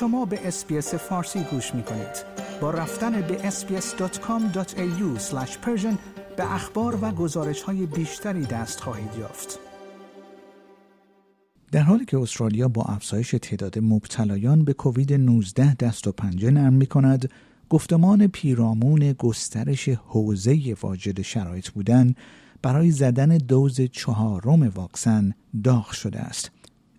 شما به اسپیس فارسی گوش می کنید. با رفتن به sbs.com.au به اخبار و گزارش های بیشتری دست خواهید یافت. در حالی که استرالیا با افزایش تعداد مبتلایان به کووید 19 دست و پنجه نرم می کند، گفتمان پیرامون گسترش حوزه واجد شرایط بودن برای زدن دوز چهارم واکسن داغ شده است.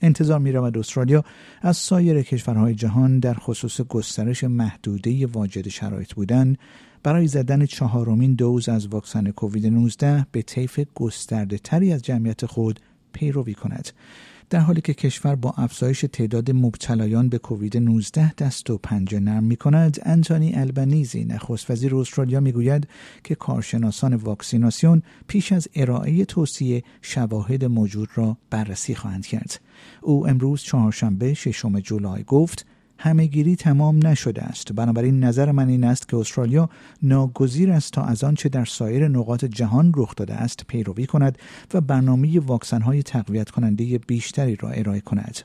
انتظار می رود استرالیا از سایر کشورهای جهان در خصوص گسترش محدوده واجد شرایط بودن برای زدن چهارمین دوز از واکسن کووید 19 به طیف گسترده تری از جمعیت خود پیروی کند. در حالی که کشور با افزایش تعداد مبتلایان به کووید 19 دست و پنجه نرم می کند انتونی البنیزی نخست وزیر استرالیا می گوید که کارشناسان واکسیناسیون پیش از ارائه توصیه شواهد موجود را بررسی خواهند کرد. او امروز چهارشنبه ششم جولای گفت همهگیری تمام نشده است بنابراین نظر من این است که استرالیا ناگزیر است تا از آنچه در سایر نقاط جهان رخ داده است پیروی کند و برنامه واکسن های تقویت کننده بیشتری را ارائه کند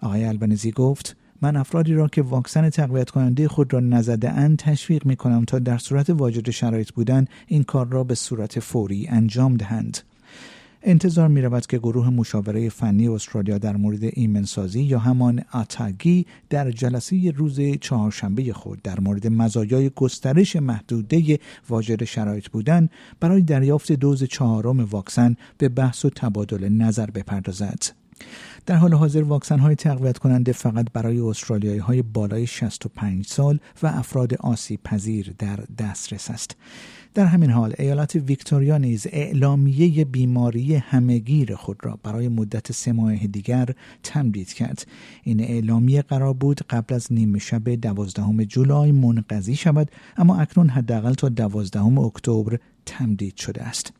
آقای البنزی گفت من افرادی را که واکسن تقویت کننده خود را نزده اند تشویق می کنم تا در صورت واجد شرایط بودن این کار را به صورت فوری انجام دهند. انتظار می رود که گروه مشاوره فنی استرالیا در مورد ایمنسازی یا همان آتاگی در جلسه روز چهارشنبه خود در مورد مزایای گسترش محدوده واجد شرایط بودن برای دریافت دوز چهارم واکسن به بحث و تبادل نظر بپردازد. در حال حاضر واکسن های تقویت کننده فقط برای استرالیایی های بالای 65 سال و افراد آسیب پذیر در دسترس است. در همین حال ایالت ویکتوریا نیز اعلامیه بیماری همهگیر خود را برای مدت سه ماه دیگر تمدید کرد این اعلامیه قرار بود قبل از نیمه شب دوازدهم جولای منقضی شود اما اکنون حداقل تا دوازدهم اکتبر تمدید شده است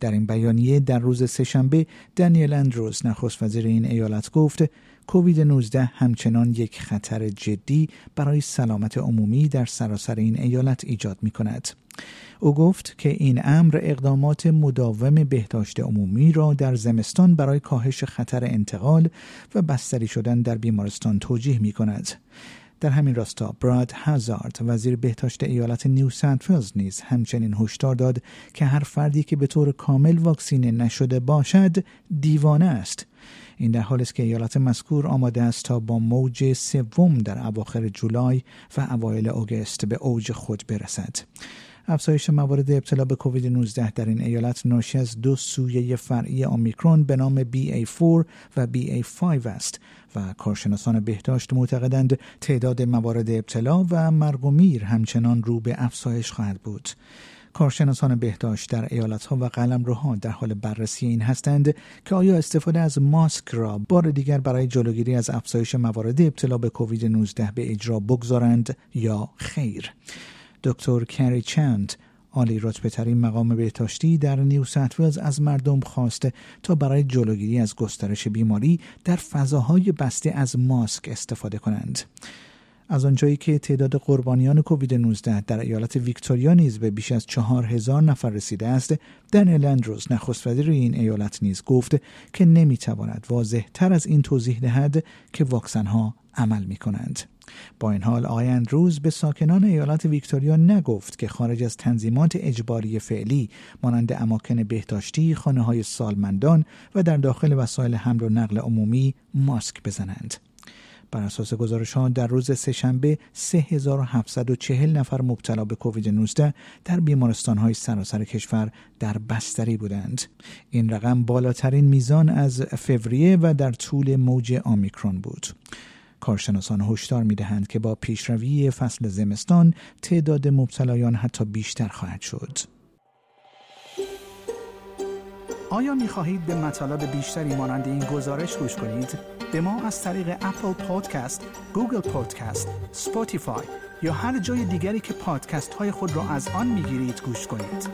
در این بیانیه در روز سهشنبه دانیل اندروز نخست وزیر این ایالت گفت کووید 19 همچنان یک خطر جدی برای سلامت عمومی در سراسر این ایالت ایجاد می کند. او گفت که این امر اقدامات مداوم بهداشت عمومی را در زمستان برای کاهش خطر انتقال و بستری شدن در بیمارستان توجیه می کند. در همین راستا براد هازارد وزیر بهداشت ایالت نیو نیز همچنین هشدار داد که هر فردی که به طور کامل واکسینه نشده باشد دیوانه است. این در حالی است که ایالت مذکور آماده است تا با موج سوم در اواخر جولای و اوایل اوگست به اوج خود برسد. افزایش موارد ابتلا به کووید 19 در این ایالت ناشی از دو سویه فرعی اومیکرون به نام BA4 و BA5 است و کارشناسان بهداشت معتقدند تعداد موارد ابتلا و مرگ و میر همچنان رو به افزایش خواهد بود. کارشناسان بهداشت در ایالت ها و قلمروها در حال بررسی این هستند که آیا استفاده از ماسک را بار دیگر برای جلوگیری از افزایش موارد ابتلا به کووید 19 به اجرا بگذارند یا خیر. دکتر کری چند عالی رتبه ترین مقام بهداشتی در نیو ولز از مردم خواسته تا برای جلوگیری از گسترش بیماری در فضاهای بسته از ماسک استفاده کنند. از آنجایی که تعداد قربانیان کووید 19 در ایالت ویکتوریا نیز به بیش از چهار هزار نفر رسیده است دنیل اندروز نخست وزیر این ایالت نیز گفت که نمی‌تواند واضح تر از این توضیح دهد که واکسن ها عمل می کنند. با این حال آقای اندروز به ساکنان ایالت ویکتوریا نگفت که خارج از تنظیمات اجباری فعلی مانند اماکن بهداشتی، خانه های سالمندان و در داخل وسایل حمل و نقل عمومی ماسک بزنند. بر اساس گزارش ها در روز سهشنبه 3740 نفر مبتلا به کووید 19 در بیمارستان های سراسر کشور در بستری بودند. این رقم بالاترین میزان از فوریه و در طول موج آمیکرون بود. کارشناسان هشدار می دهند که با پیشروی فصل زمستان تعداد مبتلایان حتی بیشتر خواهد شد. آیا می خواهید به مطالب بیشتری مانند این گزارش گوش کنید؟ به ما از طریق Apple Podcast، Google Podcast، Spotify یا هر جای دیگری که پادکست های خود را از آن می گیرید گوش کنید.